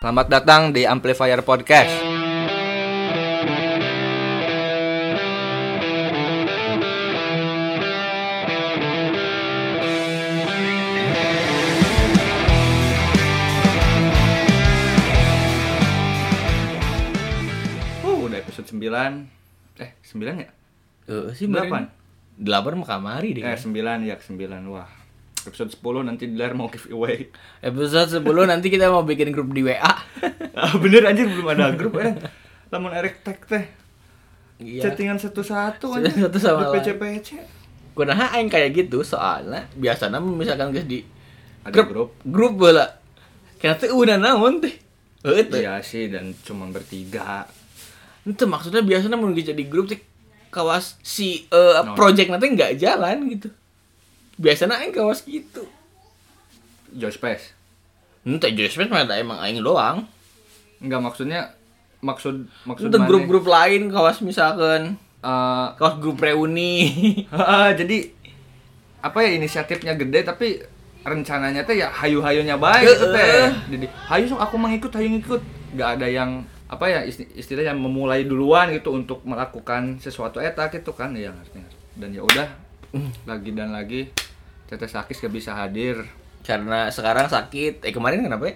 Selamat datang di Amplifier Podcast. Uh, udah episode 9. Eh, 9 ya? Eh, sih Delapan. Delapan mah kamari deh. Eh, 9 ya, 9. Wah. Episode 10 nanti Dilar mau giveaway. Episode 10 nanti kita mau bikin grup di WA. ah, bener anjir belum ada grup eh. Lamun Erik tag teh. Iya. Chattingan satu-satu anjir. Satu sama Di PC-PC. Kunaha aing kayak gitu soalnya biasanya misalkan geus di Ada grup. grup bola. Kena teh udah naon teh. Heuh teh. Iya sih dan cuma bertiga. Itu maksudnya biasanya geus jadi grup teh kawas si eh, No. project nanti nggak jalan gitu. Biasanya aing kawas gitu. Josh Pace. Ente Jospes mah ada emang aing doang. Enggak maksudnya maksud maksud grup-grup lain kawas misalkan Eh, kawas grup reuni. jadi apa ya inisiatifnya gede tapi rencananya teh ya hayu-hayunya baik gitu teh. Jadi hayu sok aku mau ikut, hayu ngikut. Gak ada yang apa ya isti- istilahnya memulai duluan gitu untuk melakukan sesuatu eta gitu kan ya artinya. Dan ya udah Hmm. lagi dan lagi Teteh Sakis gak bisa hadir Karena sekarang sakit. Eh kemarin kenapa ya?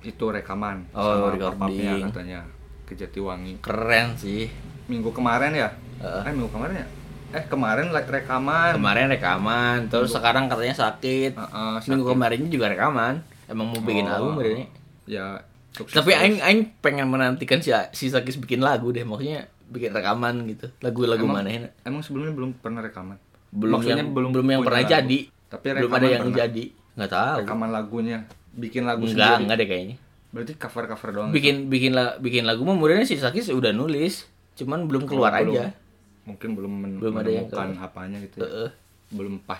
itu rekaman Oh, sama recording. papapnya katanya ke Jatiwangi Keren sih. minggu kemarin ya Heeh. eh minggu kemarin ya eh kemarin rekaman Kemarin rekaman, terus sekarang katanya sakit. Heeh, Minggu sakit. kemarinnya juga rekaman. Emang mau bikin Oh. album berarti. ya sukses Tapi aing aing pengen menantikan si si Sakis bikin lagu deh, maksudnya bikin rekaman gitu. Lagu-lagu mana ya? emang sebelumnya belum pernah rekaman Belum Maksudnya yang belum belum, yang pernah lagu. jadi. Tapi belum ada yang pernah. jadi. Nggak tahu. rekaman lagunya bikin lagu Enggak, sendiri enggak deh kayaknya. berarti cover cover doang Bikin bikin la- bikin lagu mah mudahnya si Sakis udah nulis, cuman belum keluar belum. aja. mungkin belum, men- Belum ada yang menemukan apanya gitu ya. Heeh. belum pas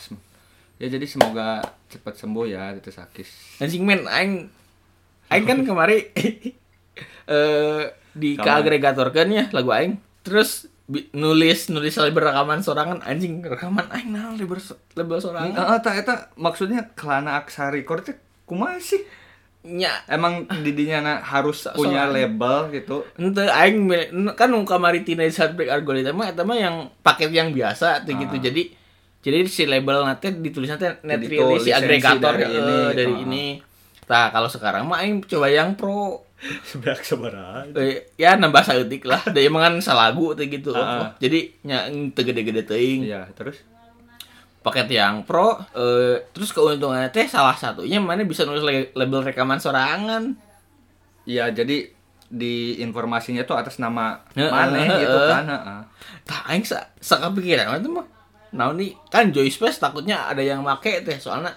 ya jadi semoga cepat sembuh ya itu sakis Anjing men, aing aing kan kemari eh di Kawan. keagregator kan ya lagu aing. Terus nulis nulis label rekaman sorangan anjing rekaman aing nah label label sorangan. Heeh, eta eta maksudnya kelana aksa record teh kumaha sih Nya emang didinya na harus So- punya label gitu ente aing kan kamari tina Heartbreak algorithm mah eta mah yang paket yang biasa tuh gitu. Ah. Jadi jadi si label nanti ditulisnya teh net si agregator dari dari ini, dari gitu. ini. Nah, kalau sekarang mah aing coba yang pro. seberak sebarang Eh, ya nambah saeutik lah. Da emang kan salagu teh gitu. Ah. jadi nya teu gede-gede teuing. Iya terus? Paket yang pro eh, terus keuntungannya teh salah satunya mana bisa nulis label rekaman sorangan. Iya, jadi di informasinya tuh atas nama mana gitu kan, heeh. tah aing sa sakapikiran itu mah. Nah ini kan Joy Space takutnya ada yang make teh soalnya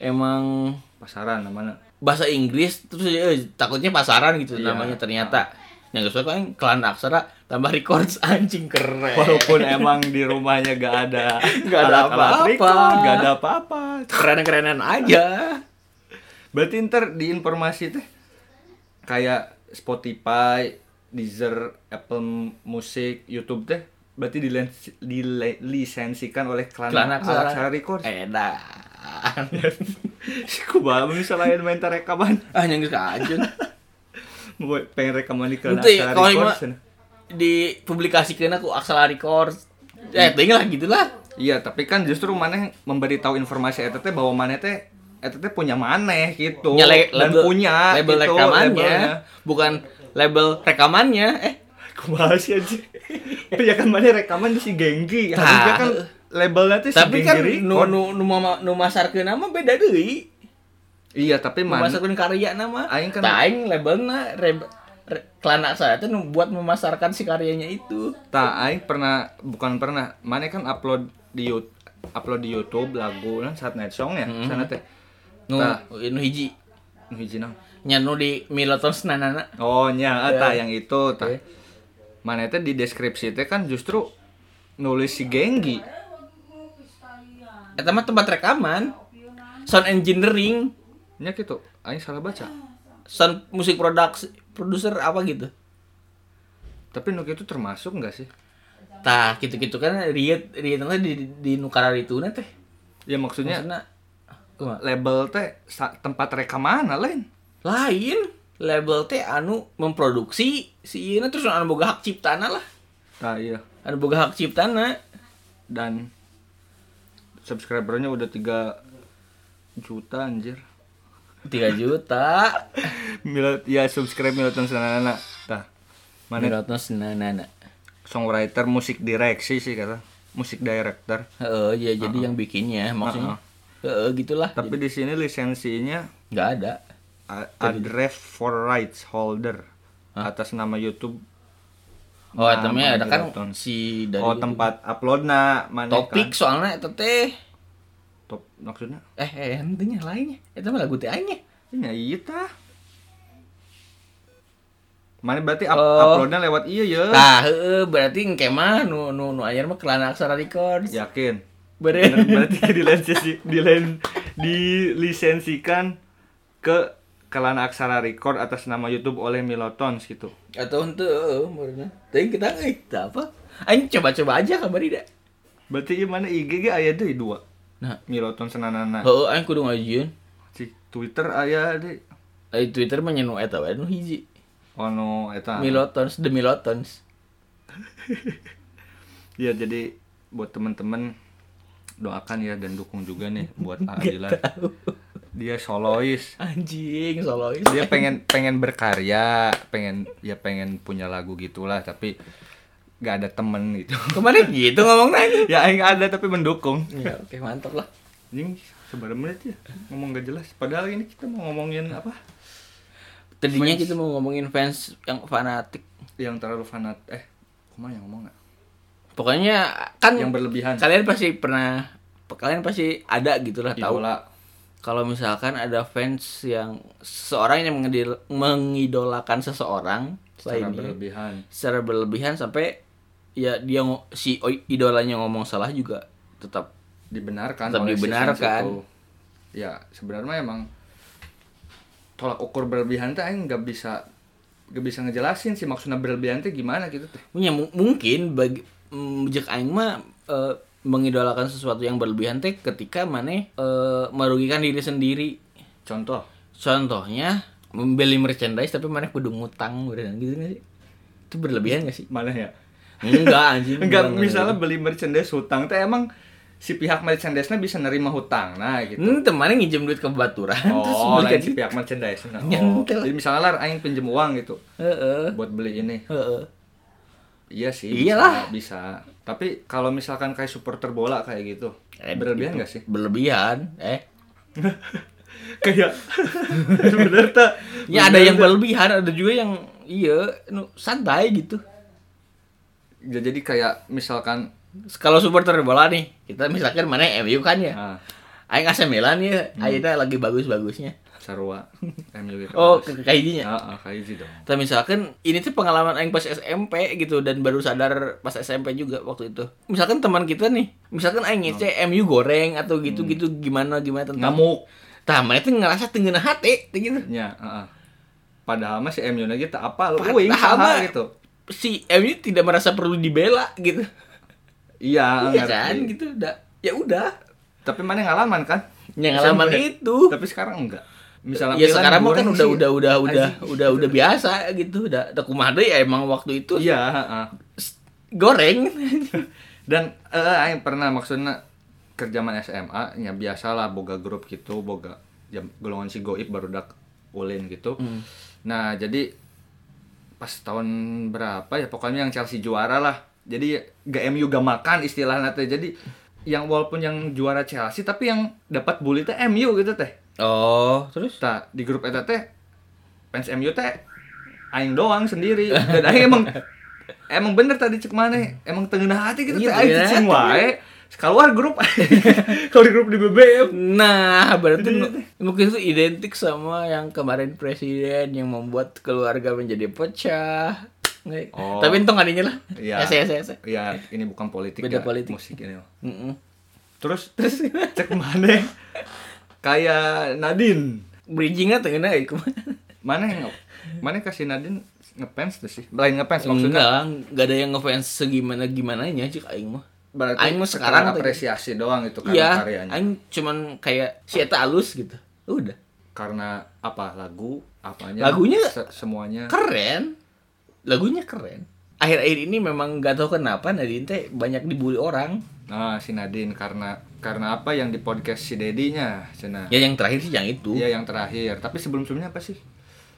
emang Pasaran namanya. bahasa Inggris terus eh, takutnya pasaran gitu Iya. namanya ternyata yang gak suka kan kelan aksara tambah records anjing keren Walaupun emang di rumahnya gak ada Nggak ada apa-apa. gak ada apa-apa. keren-kerenan aja Berarti ntar di informasi teh kayak Spotify, Deezer, Apple Music, YouTube teh berarti dilensi- dilisensikan oleh Kelana Kelana Aksara. Aksara Records. edan Kuba bisa lain main rekaman. ah yang geus kaajun Mau pengen rekaman di Itu ya, Aksara Records. emang- dipublikasikan aku Aksara Record eh tinggal lah gitulah Iya, tapi kan justru maneh memberitahu informasi eta teh bahwa maneh teh eta teh punya maneh gitu. Nya le- dan label, punya label gitu, rekamannya labelnya. bukan label rekamannya eh Kumaha sih aja. Tapi ya kan maneh rekaman di si Genggi. Harusnya kan labelnya si tapi kan nu nu nu mama nu masarkeun nama beda deui Iya, tapi nu man masarkeun karya nama Aing kan- aing labelna re, re, kelana saya tuh buat memasarkan si karyanya itu tak aing pernah bukan pernah. Maneh kan upload di YouTube upload di YouTube lagu kan saat night song ya. Mhm. Sana teh. nu nu hiji Nu hiji naon? nya nu di Miloton Senanana Oh, nya eta Ya. yang itu tah. Oke. Maneh teh di deskripsi teh kan justru nulis si Genggi. Eta mah tempat rekaman. Sound engineering, Nya gitu. Aing salah baca. sound musik produksi, produser apa gitu. Tapi nuk itu termasuk enggak sih? Tah, gitu-gitu kan riet riet di di nukara itu teh. Ya maksudnya Maksudnya label teh tempat rekaman lain. lain. label teh anu memproduksi si ieu terus anu boga hak ciptana lah Nah, iya. anu boga hak ciptana Dan subscribernya udah 3 juta anjir. 3 juta Milot ya subscribe Miloton Sanana. Tah. Mana Mirotos nana songwriter musik direksi sih kata. Musik director. Heeh, ya jadi yang bikinnya maksudnya. Heeh, gitulah. Tapi di sini lisensinya nggak ada. a- address for rights holder atas nama YouTube. Oh, Nah, temennya ada kan Miroton. si dari oh, tempat uploadna mana topik kan? soalnya eta teh. Top maksudnya? Eh, eh henteu nya lainnya. Eta mah lagu teh aing. Ya iya tah. Mana berarti up- Oh. uploadnya lewat iya ya? Tah, heeh, berarti engke mah nu nu nu anyar mah kelana aksara records. Yakin. Bener. Berarti dilensi dilen dilisensikan ke Kelana Aksara Record atas nama YouTube oleh Milotons gitu. Atau henteu heeh, bener. Tapi kita eh tah apa? Aing coba-coba aja kabar ida. Berarti ieu mana IG ge aya deui dua. Nah, Milotons sananana. heeh aing kudu ngajieun. Si Twitter aya deui. Eh Twitter mah nyenu eta wae nu hiji. Ono eta. Milotons, The Milotons. Ya jadi buat temen-temen doakan ya dan dukung juga nih buat Adilan. Dia solois. Anjing, solois. Dia pengen pengen berkarya, pengen ya pengen punya lagu gitulah tapi gak ada temen gitu. Kemarin gitu ngomong nanya. ya aing ada tapi mendukung. Ya, oke mantap lah. Ini seberapa menit ya ngomong gak jelas. Padahal ini kita mau ngomongin apa? Tadinya Fans. kita mau ngomongin fans yang fanatik. Yang terlalu fanat. Eh, ke mana yang ngomong gak? Pokoknya kan Yang berlebihan. kalian pasti pernah kalian pasti ada gitulah tahu. Kalau misalkan ada fans yang seorang yang mengidol- mengidolakan seseorang Secara selain dia, berlebihan. secara berlebihan sampai ya dia si idolanya ngomong salah juga tetap Dibenarkan Tetap si dibenarkan. itu. Ya, sebenarnya emang tolak ukur berlebihan teh aing nggak bisa gak bisa ngejelasin sih maksudnya berlebihan teh gimana gitu teh. punya mu- mungkin bagi jek aing mah eh, mengidolakan sesuatu yang berlebihan teh ketika maneh eh, merugikan diri sendiri Contoh, contohnya membeli merchandise tapi maneh kudu ngutang beneran gitu nggak sih itu berlebihan gak sih mana ya? enggak anjing Enggak, enggak, misalnya beli merchandise hutang teh emang si pihak merchandise-nya bisa nerima hutang nah gitu. Hmm, temannya nginjem duit ke baturan terus Oh, lain si pihak merchandise. Nah, oh. Jadi misalnya lah aing pinjem uang gitu Heeh. buat beli ini. Heeh. Iya sih. Iyalah. Bisa, bisa. Tapi kalau misalkan kayak supporter bola kayak gitu, Eh, berlebihan gitu. nggak sih? Berlebihan, eh. kayak bener tak? Ya ada yang berlebihan, ada juga yang iya, nu santai gitu. Ya, jadi kayak misalkan Kalau supporter bola nih, kita misalkan mana MU kan ya. ah, Aing AC Milan ya, ayeuna lagi bagus-bagusnya. Sarua gitu. Oh, kayak gini ya. Ah, kayak gitu dong. Tapi misalkan ini tuh pengalaman aing pas SMP gitu dan baru sadar pas SMP juga waktu itu. Misalkan teman kita nih, misalkan aing ngece MU goreng atau gitu-gitu gimana gimana tentang Ngamuk. Tah, mana tuh ngerasa tengeuna hati teh gitu. Ya, ah, ah. Padahal mah si MU nya gitu apa lu saha gitu. Si MU tidak merasa perlu dibela gitu. Iya, Iya kan gitu udah. Ya udah. Tapi mana ngalaman kan? Yang ngalaman itu. Tapi sekarang enggak. Misalnya Ya sekarang mah kan udah udah udah udah udah udah biasa gitu. Udah udah kumaha deui ya emang waktu itu Iya, heeh. goreng. Dan eh aing pernah maksudnya kerjaman SMA nya biasalah boga grup gitu, boga jam golongan si goib baru dak ulin gitu. Hmm. Nah, jadi pas tahun berapa ya pokoknya yang Chelsea juara lah. Jadi gak MU gak makan istilahnya teh. Jadi yang walaupun yang juara Chelsea tapi yang dapat bully teh MU gitu teh. Oh, terus Tah di grup eta teh fans MU teh aing doang sendiri. Dan aing emang emang bener tadi cek mana emang tengah hati gitu Iya, teh aing cicing wae. Keluar grup kalau di grup di BBM. Nah, berarti nu- mungkin itu identik sama yang kemarin presiden yang membuat keluarga menjadi pecah. Nggak- Oh. Tapi untung adanya lah. Iya. Ese, ese, ese. Ya, ini bukan politik Beda ya, politik. musik ini. Mm-mm. Terus cek mana kayak Nadine. Bridgingnya tengah naik Mana yang mana kasih Nadine ngefans tuh sih? Lain ngefans maksudnya. Enggak, enggak ada yang ngefans segimana gimana nya cik aing mah. Berarti Aing mah sekarang tuh- apresiasi doang itu karena Iya, karyanya. aing cuman kayak si eta alus gitu. Udah. Karena apa lagu apanya Lagunya se- semuanya keren lagunya keren akhir-akhir ini memang nggak tahu kenapa Nadine teh banyak dibully orang nah si Nadine karena karena apa? Yang di podcast si Dedinya cina. Ya yang terakhir sih yang itu. Iya yang terakhir. Tapi sebelum sebelumnya apa sih?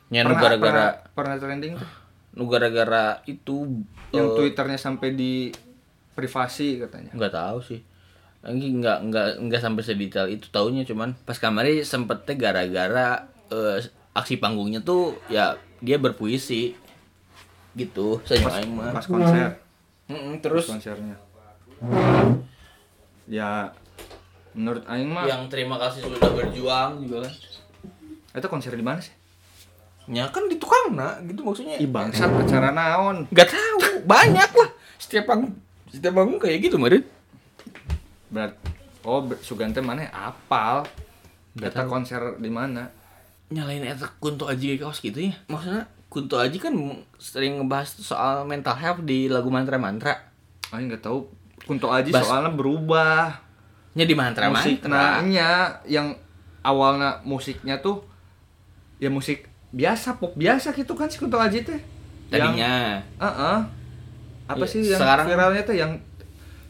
Yang Pernah- gara-gara pernah, pernah trending tuh nu gara-gara itu yang eh, twitternya sampai di privasi katanya. Nggak tahu sih. Lagi nggak nggak nggak sampai sedetail itu taunya cuman pas kamari sempet teh gara-gara eh, aksi panggungnya tuh ya dia berpuisi. Gitu saya pas, pas konser. Mm-mm, terus? Terus konsernya. Ya menurut Aing mah yang terima kasih sudah berjuang juga kan. Itu konser di mana sih? Ya kan di tukang nak gitu maksudnya. Ih bangsat acara naon? Nggak tahu banyak lah. Setiap panggung setiap panggung kayak gitu meren berat oh ber- Sugante mana? Apal. Tahu. konser di mana? Nyalain eta Kunto Aji kaos gitu ya. Maksudnya Kunto Aji kan sering ngebahas soal mental health di lagu mantra mantra Aing nggak tahu. Kunto Aji Bas- soalnya berubah nya di mantra mantra nya yang awalnya musiknya tuh ya musik biasa pop biasa gitu kan si Kunto Aji teh yang tadinya Heeh. apa Iya, sih yang sekarang- viralnya tuh yang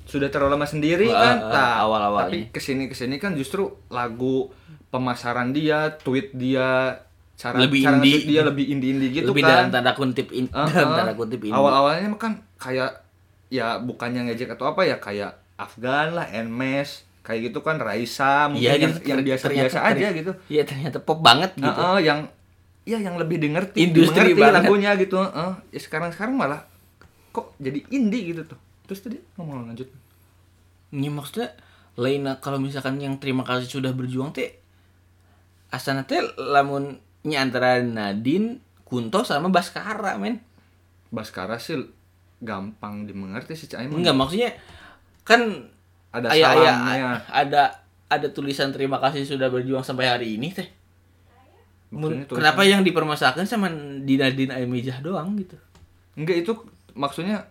sudah terlalu lama sendiri Wah, kan eh, Tah, awal-awalnya. tapi ke sini ke sini kan justru lagu pemasaran dia tweet dia cara Lebih cara indie. dia lebih indie indie gitu lebih kan dalam tanda kutip in, Heeh. dalam tanda kutip ini awal awalnya kan kayak ya bukannya ngejek atau apa ya kayak Afgan lah Nmes kayak gitu kan Raisa mungkin Iya, yang, gitu, yang ter- biasa biasa ternyata- aja gitu iya ternyata pop banget gitu Heeh, yang ya yang lebih dimengerti Industri dimengerti banget. lagunya gitu heeh. ya sekarang sekarang malah kok jadi indie gitu tuh terus tadi ngomong lanjut Ya maksudnya lainnya kalau misalkan yang terima kasih sudah berjuang teh asana teh lamun nya antara Nadine, Kunto sama Baskara men. Baskara sih gampang dimengerti sih Cai Enggak maksudnya kan ada aya- aya- salamnya ada ada tulisan terima kasih sudah berjuang sampai hari ini teh. Maksudnya Kenapa yang dipermasalahkan sama Dina Dina Aimijah doang gitu? enggak itu maksudnya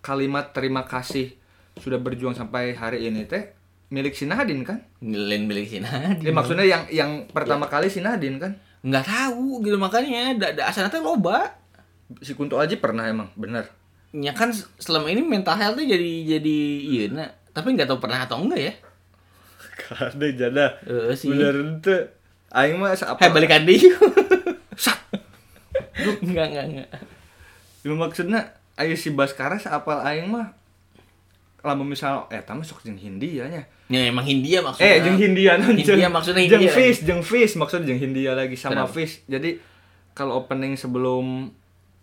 kalimat terima kasih sudah berjuang sampai hari ini teh milik si Nadine kan Lain milik si Nadine. Ya, maksudnya yang yang pertama kali si Nadine kan nggak tahu gitu makanya da, da asana teh loba. si Kunto Aji pernah emang bener Ya kan selama ini mental health tuh jadi jadi iya nah. Tapi nggak tahu pernah atau enggak ya. Kada jada Eh, sih. bener ente aing mah apa Eh balikan di. Enggak enggak enggak. Ya, maksudnya ayo si Baskara apal aing mah lamun misal eh mah sok jeung Hindia nya. Ya emang Hindia maksudnya. Eh jeung Hindia jeung- maksudnya jeung Hindia. Fish, jeung Fish maksudnya jeung Hindia lagi sama Kenapa? Fish. Jadi kalau opening sebelum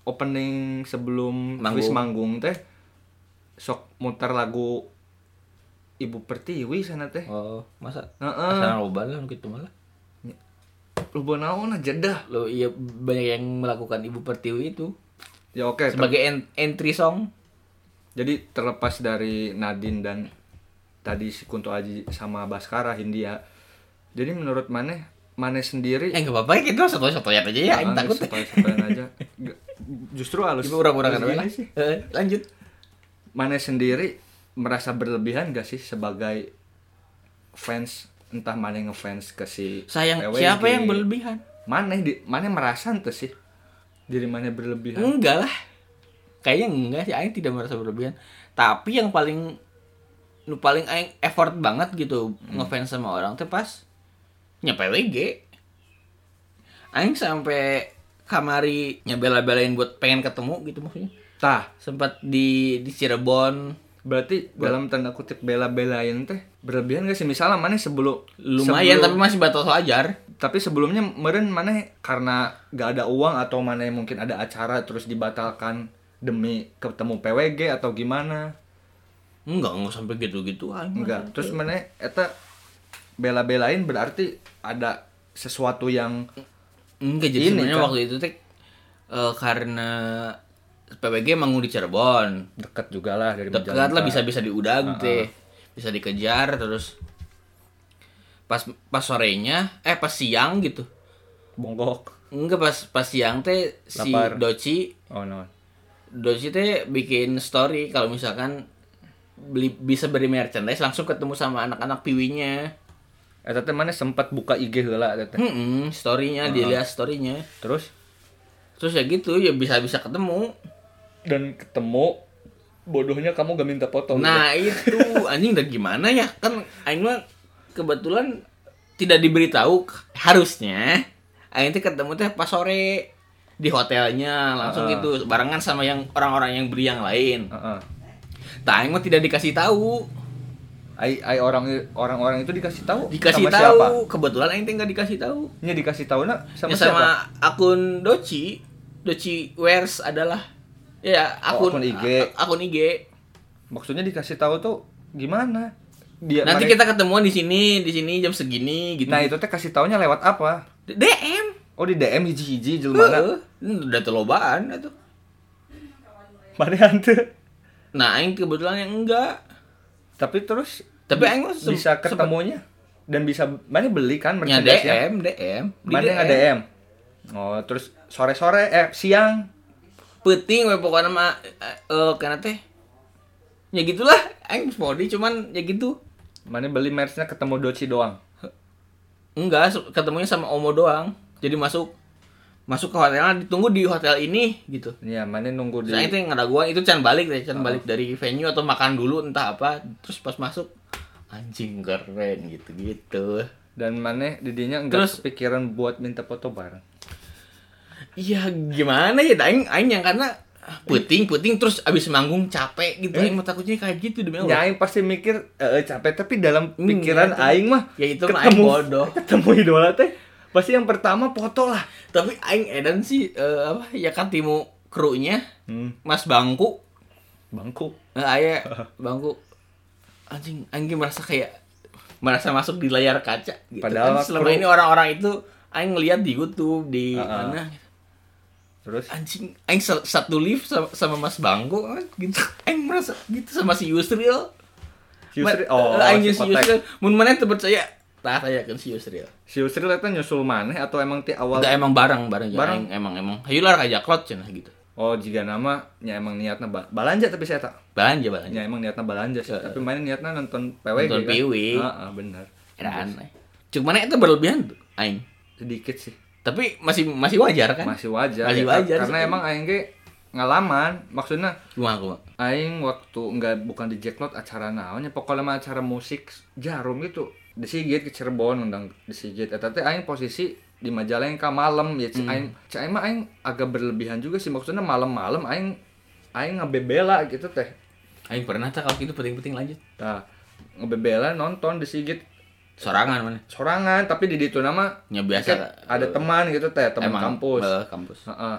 opening sebelum Manggung. Manggung teh sok muter lagu Ibu Pertiwi sana teh. Oh, masa? Heeh. Asal loba lah gitu malah. Lu naon jedah. Lo iya banyak yang melakukan Ibu Pertiwi itu Ya oke, ter- sebagai en- entry song. Jadi terlepas dari Nadine dan tadi si Kunto Aji sama Baskara Hindia. Jadi menurut Maneh, Maneh sendiri Eh enggak apa-apa kita satu-satu aja ya, aing Ah, takut. supaya-supaya aja. Justru halus. Ibu kan gini sih. Eh, lanjut. Maneh sendiri merasa berlebihan gak sih sebagai fans entah Maneh ngefans ke si Sayang PWG? siapa yang berlebihan? Maneh di Maneh merasa ente sih diri Maneh berlebihan. Enggak lah. Kayaknya enggak sih aing tidak merasa berlebihan. Tapi yang paling nu paling aing effort banget gitu ngefans sama orang tuh pas nyampe WG. Aing sampai kamari nyabela-belain buat pengen ketemu gitu maksudnya. Tah, Sempat di di Cirebon berarti dalam tanda kutip bela-belain teh berlebihan gak sih? Misalnya Maneh sebelum lumayan sebelum- tapi masih batas wajar. tapi sebelumnya meren mana karena gak ada uang atau mana mungkin ada acara terus dibatalkan demi ketemu PWG atau gimana Enggak, enggak sampai gitu-gitu mah. enggak terus mana eta bela-belain berarti ada sesuatu yang Enggak jadi Ini sebenarnya kan. waktu itu teh eh, karena PWG manggung di Cirebon. dekat juga lah dari dekat Majalengka. lah bisa bisa diudag teh bisa dikejar terus pas pas sorenya eh pas siang gitu bongkok enggak pas pas siang teh si Lapar. Doci oh no Doci teh bikin story kalau misalkan beli bisa beli merchandise langsung ketemu sama anak-anak piwinya eta teh mana sempat buka IG heula eta teh. Hmm, storynya dia lihat storynya. Terus Terus ya gitu ya bisa bisa ketemu. dan ketemu bodohnya kamu gak minta foto. Nah itu anjing udah gimana ya kan Aing mah kebetulan tidak diberitahu harusnya Aing teh ketemu teh pas sore di hotelnya langsung Heeh. gitu barengan sama yang orang-orang yang beri yang lain. Heeh. Nah, Aing mah tidak dikasih tahu. Ai, ai orang orang-orang itu dikasih tahu Dikasih sama tahu. siapa? Kebetulan Aing teh nggak dikasih tahu. Nya dikasih tahu nak sama, Ya, siapa? sama akun Doci, Doci Wears adalah ya Oh, akun akun IG. akun IG. Maksudnya dikasih tahu tuh gimana? Dia Nanti mana- kita ketemuan di sini, di sini jam segini gitu. Nah, itu teh kasih taunya lewat apa? DM. Oh, di DM hiji-hiji jelema Heeh. Udah telobaan itu. Mana hantu? Nah, aing kebetulan yang enggak. Tapi terus Tapi aing bisa ketemunya dan bisa mana beli kan Ya merchandise-nya? DM, DM. Mana nggak DM? Oh, terus sore-sore eh siang Penting we pokoknya mah eh eh, karena teh ya gitulah aing mau di cuman ya gitu. mana beli merchnya ketemu Doci doang. Enggak, ketemunya sama Omo doang. Jadi masuk masuk ke hotelnya ditunggu di hotel ini gitu. Iya, mana nunggu di Saya itu yang ngeraguan itu can balik deh, can balik dari venue atau makan dulu entah apa, terus pas masuk anjing keren gitu-gitu. dan mana didinya enggak Terus- kepikiran buat minta foto bareng. Iya gimana ya, aing aing yang karena puting puting terus abis manggung capek gitu, Eh? mah takutnya kayak gitu demi Ya Allah. aing pasti mikir eh, capek tapi dalam Hmm, pikiran ya itu. aing mah Ya itu mah aing bodoh. ketemu idola teh pasti yang pertama foto lah. Tapi aing edan sih eh, apa ya kan timu krunya Hmm, Mas Bangku bangku. Nah, aya bangku anjing anjing merasa kayak merasa masuk di layar kaca gitu. Padahal kan selama kru- ini orang-orang itu aing ngeliat di YouTube di Uh-uh. mana Terus anjing aing sa- satu lift sama, sama Mas Bangku kan, gitu. Aing merasa gitu sama si Yusril. Yusri, Ma- oh, eh, aing si. Yusril mun mana teu percaya tah saya kan si Yusril. Si Yusri eta nyusul maneh atau emang ti awal? Udah emang bareng bareng, ya, Bareng. emang emang hayulah kayak klot cenah gitu. Oh, jika nama nya emang niatna ba- balanja tapi saya tak. Belanja belanja. Ya emang niatna balanja sih, Heeh. tapi mana niatna nonton PW Nonton PW. Heeh, bener. Edan. Cuman itu berlebihan tuh aing. Sedikit sih. Tapi masih masih wajar kan? Masih wajar. Masih ya, wajar Karena sih. emang aing ge ngalaman, maksudnya Gua gua. aing waktu enggak bukan di Jacklot acara naonnya pokoknya mah acara musik jarum gitu di Sigit ke Cirebon undang di Sigit eta teh aing posisi di Majalengka malam ya ci aing ci aing mah aing agak berlebihan juga sih maksudnya malam-malam aing aing ngebebela gitu teh Aing pernah tak kalau gitu penting-penting lanjut. nah ngebebela nonton di Sigit Sorangan mana? sorangan tapi di ditu nama Ya biasa. ada teman gitu teh teman kampus eh, kampus. Heeh.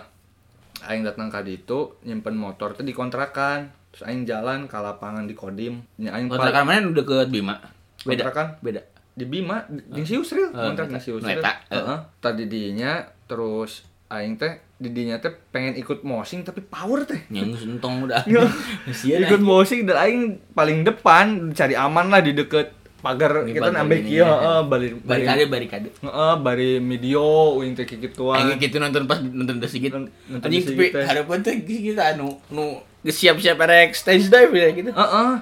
Aing datang ke ditu nyimpen motor teh di kontrakan terus aing jalan ke lapangan di Kodim aing Kontrakan mana udah ke Bima? Beda. Kontrakan? Beda. di Bima di, di si Yusril Eh, kontrak di si Yusril Nu eta, eh. Heeh. tadi dinya terus aing teh di dinya teh pengen ikut mosing tapi power teh Yang sentong udah. Ya. Sia ikut mosing dan aing paling depan cari aman lah di deket pagar kita nambah ya. heeh bari bari barikade barikade. heeh bari video uing teh kikituan Aing gitu nonton pas nonton The Sigit. Anjing tapi harapan teh kita anu nu geus siap-siap erek stage dive ya gitu. heeh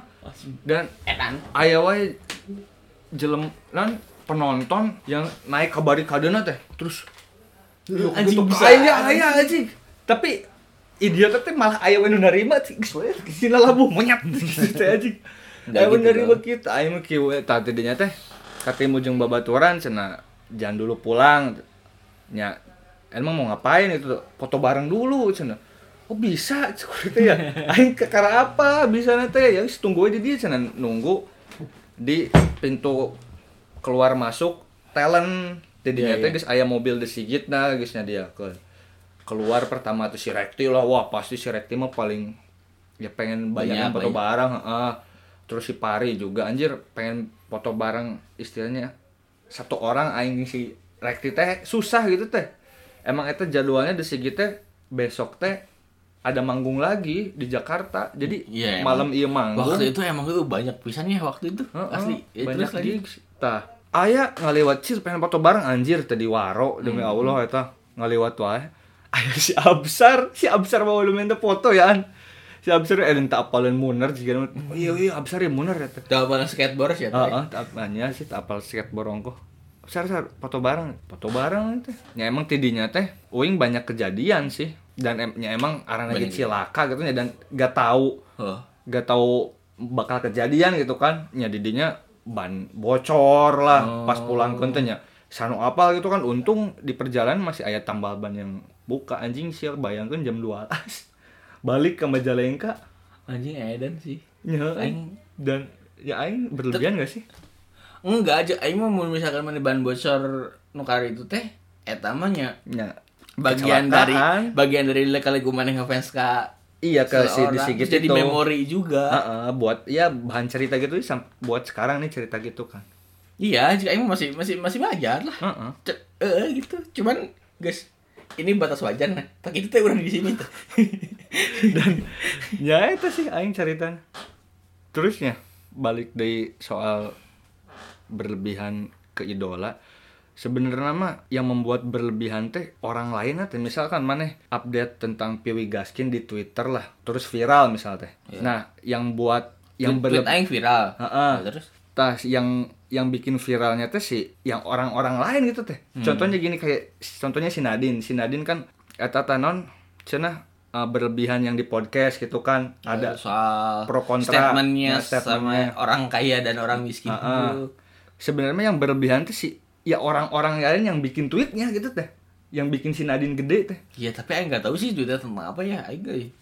dan Edan. aya wae jelem non penonton yang naik ke barikadena teh terus Yuk, Anjing gitu, bisa. aya aya anjing tapi idiot teh malah aya nu narima sih we sila labuh monyet gitu teh anjing. Aya we gitu. narima dong. kita aya mah kieu tah tidinya teh katemu jeung babaturan cenah jangan dulu pulang nya emang mau ngapain itu? Foto bareng dulu cenah. Oh bisa itu ya. Aing ke apa bisa nanti ya tunggu aja di dia cenah nunggu di pintu keluar masuk talent jadinya Iya, teh iya. geus aya mobil di Sigit nah geusnya dia ke keluar pertama tuh si Rekti lah wah pasti si Rekti mah paling ya pengen banyak foto banyak. bareng heeh. terus si Pari juga anjir pengen foto bareng istilahnya satu orang aing si Rekti teh susah gitu teh emang itu jadwalnya di Sigit teh besok teh ada manggung lagi di Jakarta jadi emang. malam iya manggung Waktu itu emang itu banyak pisannya waktu itu. Heeh, Asli. Ya, banyak terus lagi. Tah, aya ngalewat cir pengen foto bareng anjir tadi waro demi Hmm. Allah eta ngalewat wae. Aya si Absar, si Absar mau lu minta foto ya an. si absar eh tak apalin Muner sih kan oh iya iya absar ya Muner ya teh Jawaban skateboard ya. Heeh, tak apanya sih tak apal skateboard ongko Absar sar foto bareng foto bareng teh ya emang tidinya teh uing banyak kejadian sih dan em ya emang arana Banyak gitu cilaka gitu ya dan gak tahu Oh. gak tahu bakal kejadian gitu kan. Ya didinya ban bocor lah Oh. pas pulang kontenya sanu apal gitu kan untung di perjalanan masih ayat tambal ban yang buka anjing sih bayangkan jam 12 balik ke Majalengka. Anjing edan sih. ya Aing- dan ya aing berlebihan gak sih? Enggak aja aing mah mun misalkan mana ban bocor nukar itu teh eta mah nya. Ya bagian dari bagian dari kali gue mana ngefans ke iya ke si di Sigit jadi itu. memori juga. Heeh, buat ya bahan cerita gitu buat sekarang nih cerita gitu kan Iya, jika aing masih masih masih wajar lah. Heeh. C- eh gitu. Cuman guys, ini batas wajar nah. Tak itu teh urang di sini tuh. dan ya itu sih aing ceritanya terusnya balik dari soal berlebihan ke idola sebenarnya mah yang membuat berlebihan teh orang lain teh misalkan mana update tentang Piwi Gaskin di Twitter lah terus viral misal teh nah yang buat yang berlebihan viral. Heeh. Nah, Terus tas yang yang bikin viralnya teh sih yang orang-orang lain gitu teh. Contohnya gini kayak contohnya si Nadine. Si Nadine kan eta tanon cenah uh, berlebihan yang di podcast gitu kan. Ada soal pro kontra. statementnya Nah, statementnya. sama orang kaya dan orang miskin Heeh. itu. sebenarnya yang berlebihan tuh sih ya orang-orang lain yang bikin tweetnya gitu teh. Yang bikin si Nadine gede teh. Iya, tapi aing nggak tahu sih Twitter tentang apa ya, aing nggak-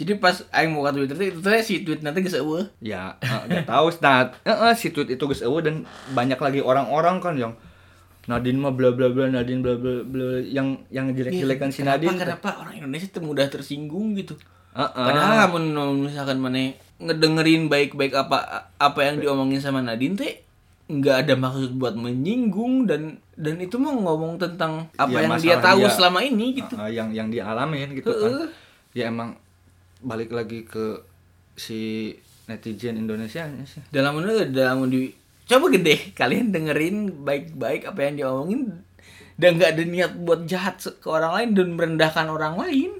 Jadi pas aing mau ke Twitter teh, itu teh si tweet nanti geus eueuh. Ya, uh, gak tahu nah, uh, si tweet itu geus eueuh dan banyak lagi orang-orang kan yang Nadine mah bla bla bla Nadine bla bla bla yang yang jelek-jelekan si Iya, Kenapa- Nadine. Kenapa orang Indonesia tuh mudah tersinggung gitu? Heeh. Padahal mun misalkan mana ngedengerin baik-baik apa apa yang diomongin sama Nadine teh nggak ada maksud buat menyinggung dan dan itu mau ngomong tentang apa Ya, yang dia tahu dia. selama ini gitu. Uh, yang yang dialamin gitu Heeh. kan. Ya emang balik lagi ke si netizen Indonesia sih. Dalam menurut dalam di coba gede kalian dengerin baik-baik apa yang diomongin dan nggak ada niat buat jahat ke orang lain dan merendahkan orang lain.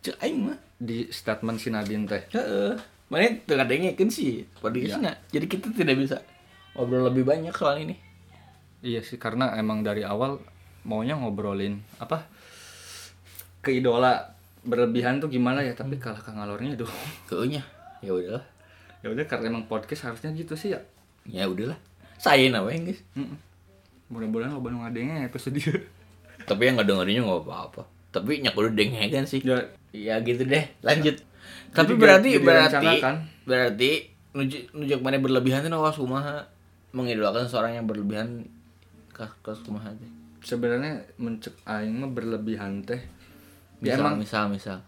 Cek aing mah. Di statement si Nadine teh. Heeh. Mana terkadangnya kan sih podcastnya. Jadi kita tidak bisa ngobrol lebih banyak soal ini. Iya sih karena emang dari awal maunya ngobrolin apa ke idola berlebihan tuh gimana ya tapi kalah ke ngalornya tuh. Kayaknya ya udahlah. ya udah karena emang podcast harusnya gitu sih ya. Ya udahlah. Saya namanya guys. Mudah-mudahan lo bandung ngadengnya episode dia. Tapi yang nggak dengerinnya nggak apa-apa. Tapi nyak udah dengerin sih. Ya, Ya gitu deh. Lanjut. Tapi Jadi berarti jadi berarti berarti nujuk nujuk mana berlebihan itu nawas kumaha mengidolakan seorang yang berlebihan kas kumaha teh. sebenarnya mencek aing mah berlebihan teh. Ya Misal, emang misal misal.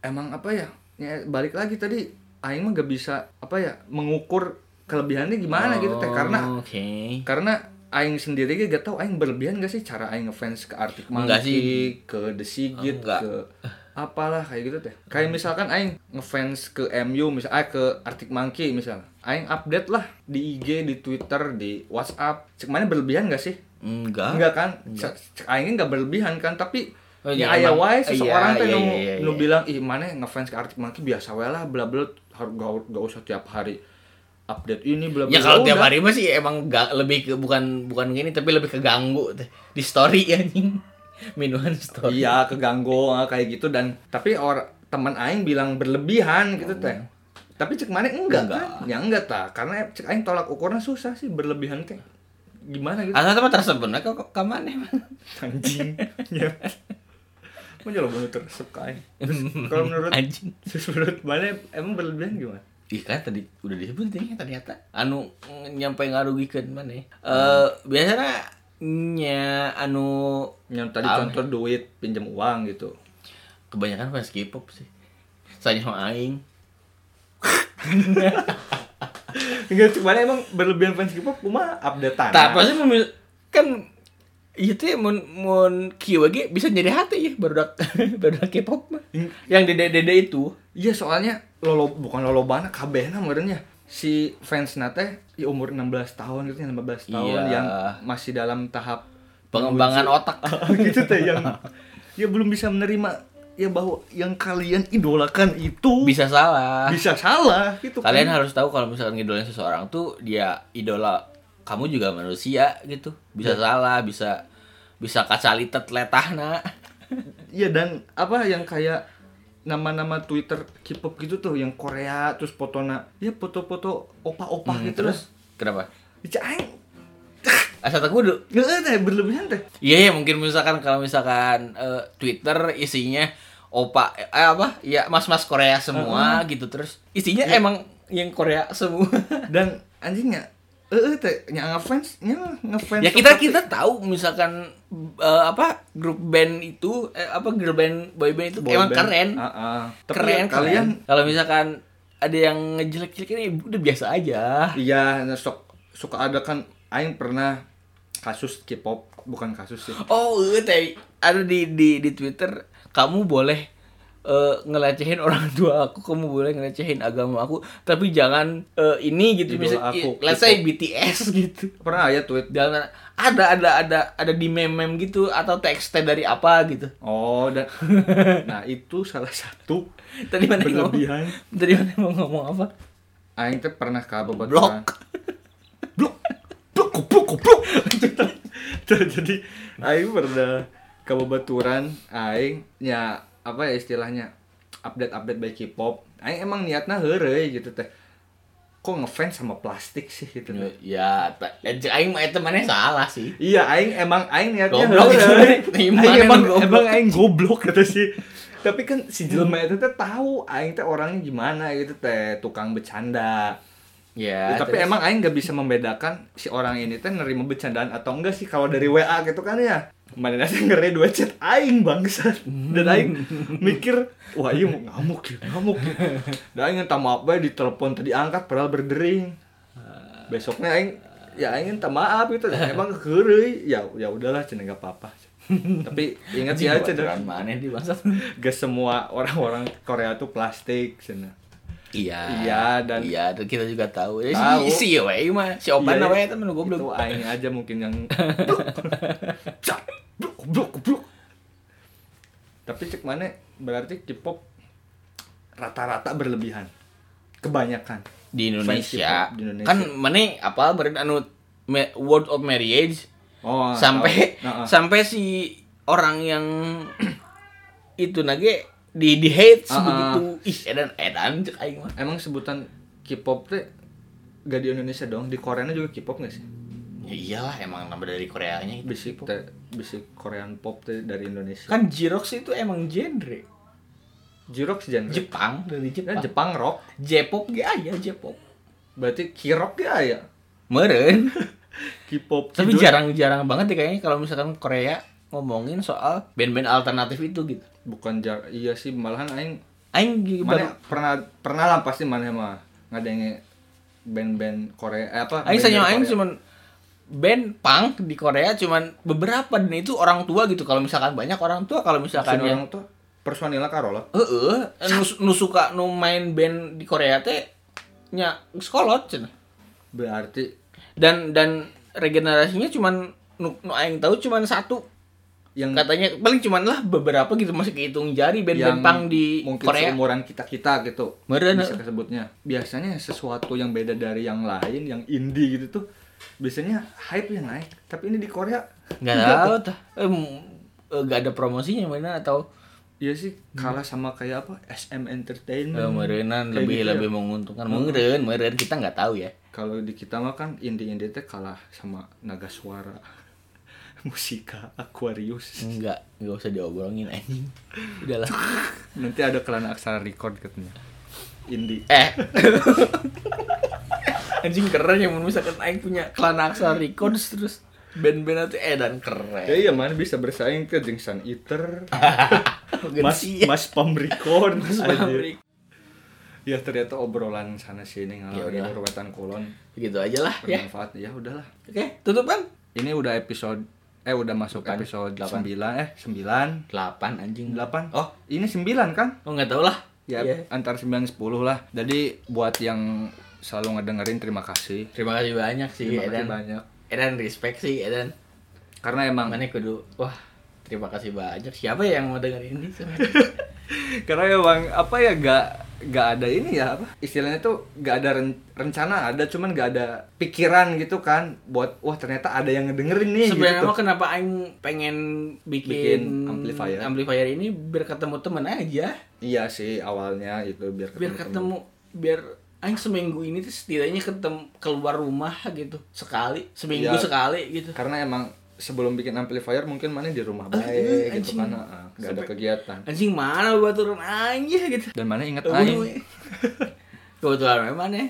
emang apa ya? Ya balik lagi tadi aing mah gak bisa apa ya mengukur kelebihannya gimana gitu teh karena Oh, Oke. karena aing sendiri gak tau aing berlebihan gak sih cara aing ngefans ke Arctic Enggak Monkey, ke The Sigit, Enggak. ke apalah kayak gitu teh. Kayak misalkan aing ngefans ke MU misal ah, ke Arctic Monkey misal. Aing update lah di IG, di Twitter, di WhatsApp. Cek mana berlebihan gak sih? Enggak. Enggak kan? Cek cek aingnya enggak berlebihan kan, tapi Oh, ya iya, aya emang. wae Iya, seseorang teh iya, nu iya, nu iya. bilang ih mana ngefans ke Arctic Monkey biasa wae lah bla bla harus gak, gak usah tiap hari update ini bla bla. Ya kalau tiap hari mah sih emang ga, lebih ke bukan bukan gini tapi lebih keganggu teh. Di story anjing. Minuman story. Iya, keganggu ah, kayak gitu dan tapi orang teman aing bilang berlebihan gitu teh. Tapi cek mana enggak, Enggak. kan? Ya enggak ta, karena cek aing tolak ukurnya susah sih berlebihan teh. Gimana gitu? Asal teman tersebut kok ke mana emang. Anjing. ya. Mau jalan bener aing. Terus kalau menurut anjing. menurut mana emang berlebihan gimana? Ih kan tadi udah disebut ini ternyata anu nyampe ngarugikan mana ya? Eh biasanya nya anu Yang tadi Ah. contoh duit pinjam uang gitu. kebanyakan fans K-pop sih. Saya sama aing. Enggak mana emang berlebihan fans K-pop kumaha update tanah. Tak pasti kan iya tuh mun mun kieu ge bisa jadi hati ya baru baru K-pop mah. Yang dede-dede itu Iya soalnya lolo bukan lolo bana kabehna merenya si fans nate di umur 16 tahun gitu 15 tahun Iya. yang masih dalam tahap pengembangan otak. gitu teh yang ya belum bisa menerima ya bahwa yang kalian idolakan itu bisa salah bisa salah gitu kalian kan. harus tahu kalau misalkan ngidolain seseorang tuh dia idola kamu juga manusia gitu bisa salah bisa bisa kacalitet letahna Iya dan apa yang kayak nama-nama Twitter K-pop gitu tuh yang Korea terus fotona. Ya foto-foto opa-opa Hmm, gitu terus? Kenapa? Terus aing asal tak kudu nggak ada berlebihan teh iya ya, mungkin misalkan kalau misalkan eh, Twitter isinya opa eh apa? Ya mas-mas Korea semua gitu terus. Isinya emang yang Korea semua. Dan anjingnya eh eh, teh yang ngefans nya ngefans ya kita kita tahu misalkan eh, apa grup band itu eh, apa girl band boy band itu boy emang band. keren. Ah, ah. Tapi keren ya kalian kalian kalau misalkan ada yang ngejelek-jelekin ya udah biasa aja. Iya nah, sok suka ada kan aing pernah kasus K-pop bukan kasus sih. Oh iya teh ada di di di Twitter kamu boleh eh, ngelecehin orang tua aku kamu boleh ngelecehin agama aku tapi jangan eh, ini gitu. Idola bisa aku, let's say BTS gitu. Pernah ya tweet? Jangan ada ada ada ada di meme-meme gitu atau teksnya dari apa gitu. Oh dan nah itu salah satu tadi mana yang ngomong? tadi mana mau ngomong apa? Aing teh pernah ke blok. Blok. Blok goblok goblok. Jadi aing pernah ke aing ya apa ya istilahnya update update by K-pop. Aing emang niatnya heureuy gitu teh. Kok ngefans sama plastik sih gitu ya eh, aing mah eta maneh salah sih. Iya aing emang aing niatnya Goblok gitu. aing emang emang goblok? emang aing goblok kata sih. Tapi kan si jelema itu teh tahu aing teh orangnya gimana gitu teh tukang bercanda ya, Ya, tapi terus- emang Aing gak bisa membedakan si orang ini teh nerima bercandaan atau enggak sih kalau dari WA gitu kan ya. Mana nasi ngeri dua chat Aing bangsat. Dan Aing mikir, wah iya mau ngamuk ya, ngamuk ya. Dan Aing minta maaf bae di telepon tadi angkat padahal berdering. Besoknya Aing ya Aing minta maaf gitu. Emang heureuy. Ya ya udahlah cenah enggak apa-apa. Tapi ingat sih aja Baturan dah. maneh di bangsat Gak semua orang-orang Korea tuh plastik cenah. Iya. Iya, dan- iya dan kita juga tahu. Ya, Tahu. si si we mah si Opan Iya, we temen goblok. Itu aing aja mungkin yang Cak, blok, blok, blok. Tapi cek mana berarti K-pop rata-rata berlebihan. Kebanyakan. Di Indonesia, di Indonesia. kan mana apa beren anu word of marriage Oh, sampai ah. sampai si orang yang itu nage di di hate ah. begitu ih edan edan cek aing mah emang sebutan K-pop teh gak di Indonesia dong, di Korea juga K-pop gak sih? ya iyalah emang nama dari Koreanya itu Bisik teh, bisik Korean pop teh dari Indonesia. kan Jirox itu emang genre Jirox genre. Jepang dari Ya, Jepang Jepang rock. J-pop ge aya J-pop Berarti K-rock ya ya. meren K-pop. tapi jarang-jarang banget ya kayaknya kalau misalkan Korea ngomongin soal band-band alternatif itu gitu. Bukan jar iya sih malahan aing aing juga mana pernah pernah lah pasti mana mah ngadenge band-band Korea eh, apa aing sanya aing cuman band punk di Korea cuman beberapa dan itu orang tua gitu. Kalau misalkan banyak orang tua kalau misalkan Maksudnya yang orang tuh personilnya Karola heeh nu, nu suka nu main band di Korea teh nya sekolot cenah. berarti dan dan regenerasinya cuman nu, nu aing tahu cuman satu yang katanya paling cuman lah beberapa gitu masih kehitung jari band-band punk di mungkin Korea. seumuran kita kita gitu Meren. bisa kesebutnya. Biasanya sesuatu yang beda dari yang lain yang indie gitu tuh biasanya hype yang naik. Tapi ini di Korea nggak tahu tuh. eh, eh, nggak ada promosinya mana atau? Iya sih kalah sama kayak apa? SM Entertainment. Eh, merenan lebih gitu ya. lebih menguntungkan. Meren meren. Kita nggak tahu ya. Kalau di kita mah kan indie-indie teh kalah sama Naga Suara Musika Aquarius Enggak, enggak usah diobrolin anjing. Udahlah. nanti ada kelana aksara record katanya indie Eh. anjing keren ya misalkan aing punya klan Aksa Records terus band-band itu eh dan keren. ya iya mana bisa bersaing ke jeung Sun Eater Mas Mas Record Mas anjir. ya ternyata obrolan sana sini Ya ngalor udah. ngidul wetan kulon Gitu aja lah ya. bermanfaat ya udahlah Oke, tutup kan? ini udah episode eh udah masuk episode Delapan. 9 eh 9 8 anjing. 8 Oh, ini 9 kan oh enggak tahu lah. ya Iya. antar 9 10 lah jadi buat yang selalu ngedengerin terima kasih Terima kasih banyak sih terima kasih Edan. banyak Edan respect sih Edan. karena emang Mana kudu wah terima kasih banyak siapa yang mau dengerin ini karena emang apa ya gak gak ada ini ya apa istilahnya tuh gak ada ren- rencana ada cuman gak ada pikiran gitu kan buat wah ternyata ada yang ngedengerin nih sebenarnya gitu. kenapa aing pengen bikin, Bikin amplifier. amplifier ini biar ketemu temen aja iya sih awalnya itu biar biar ketemu biar aing seminggu ini tuh setidaknya ketemu keluar rumah gitu sekali seminggu Iya. sekali gitu karena emang sebelum bikin amplifier mungkin mana di rumah eh, baik gitu anjing. kan ah, gak ada kegiatan anjing mana baturan aja gitu dan mana ingat Aduh, aing kebetulan memang nih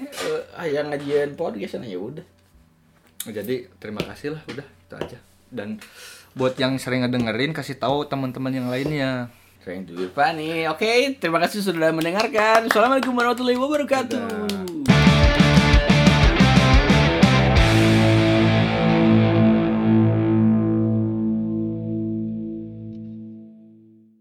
eh, yang ngajian podcast ya udah jadi terima kasih lah udah itu aja dan buat yang sering ngedengerin kasih tahu teman-teman yang lainnya Sering dulu nih. Oke, terima kasih sudah mendengarkan. Assalamualaikum warahmatullahi wabarakatuh. Dadah.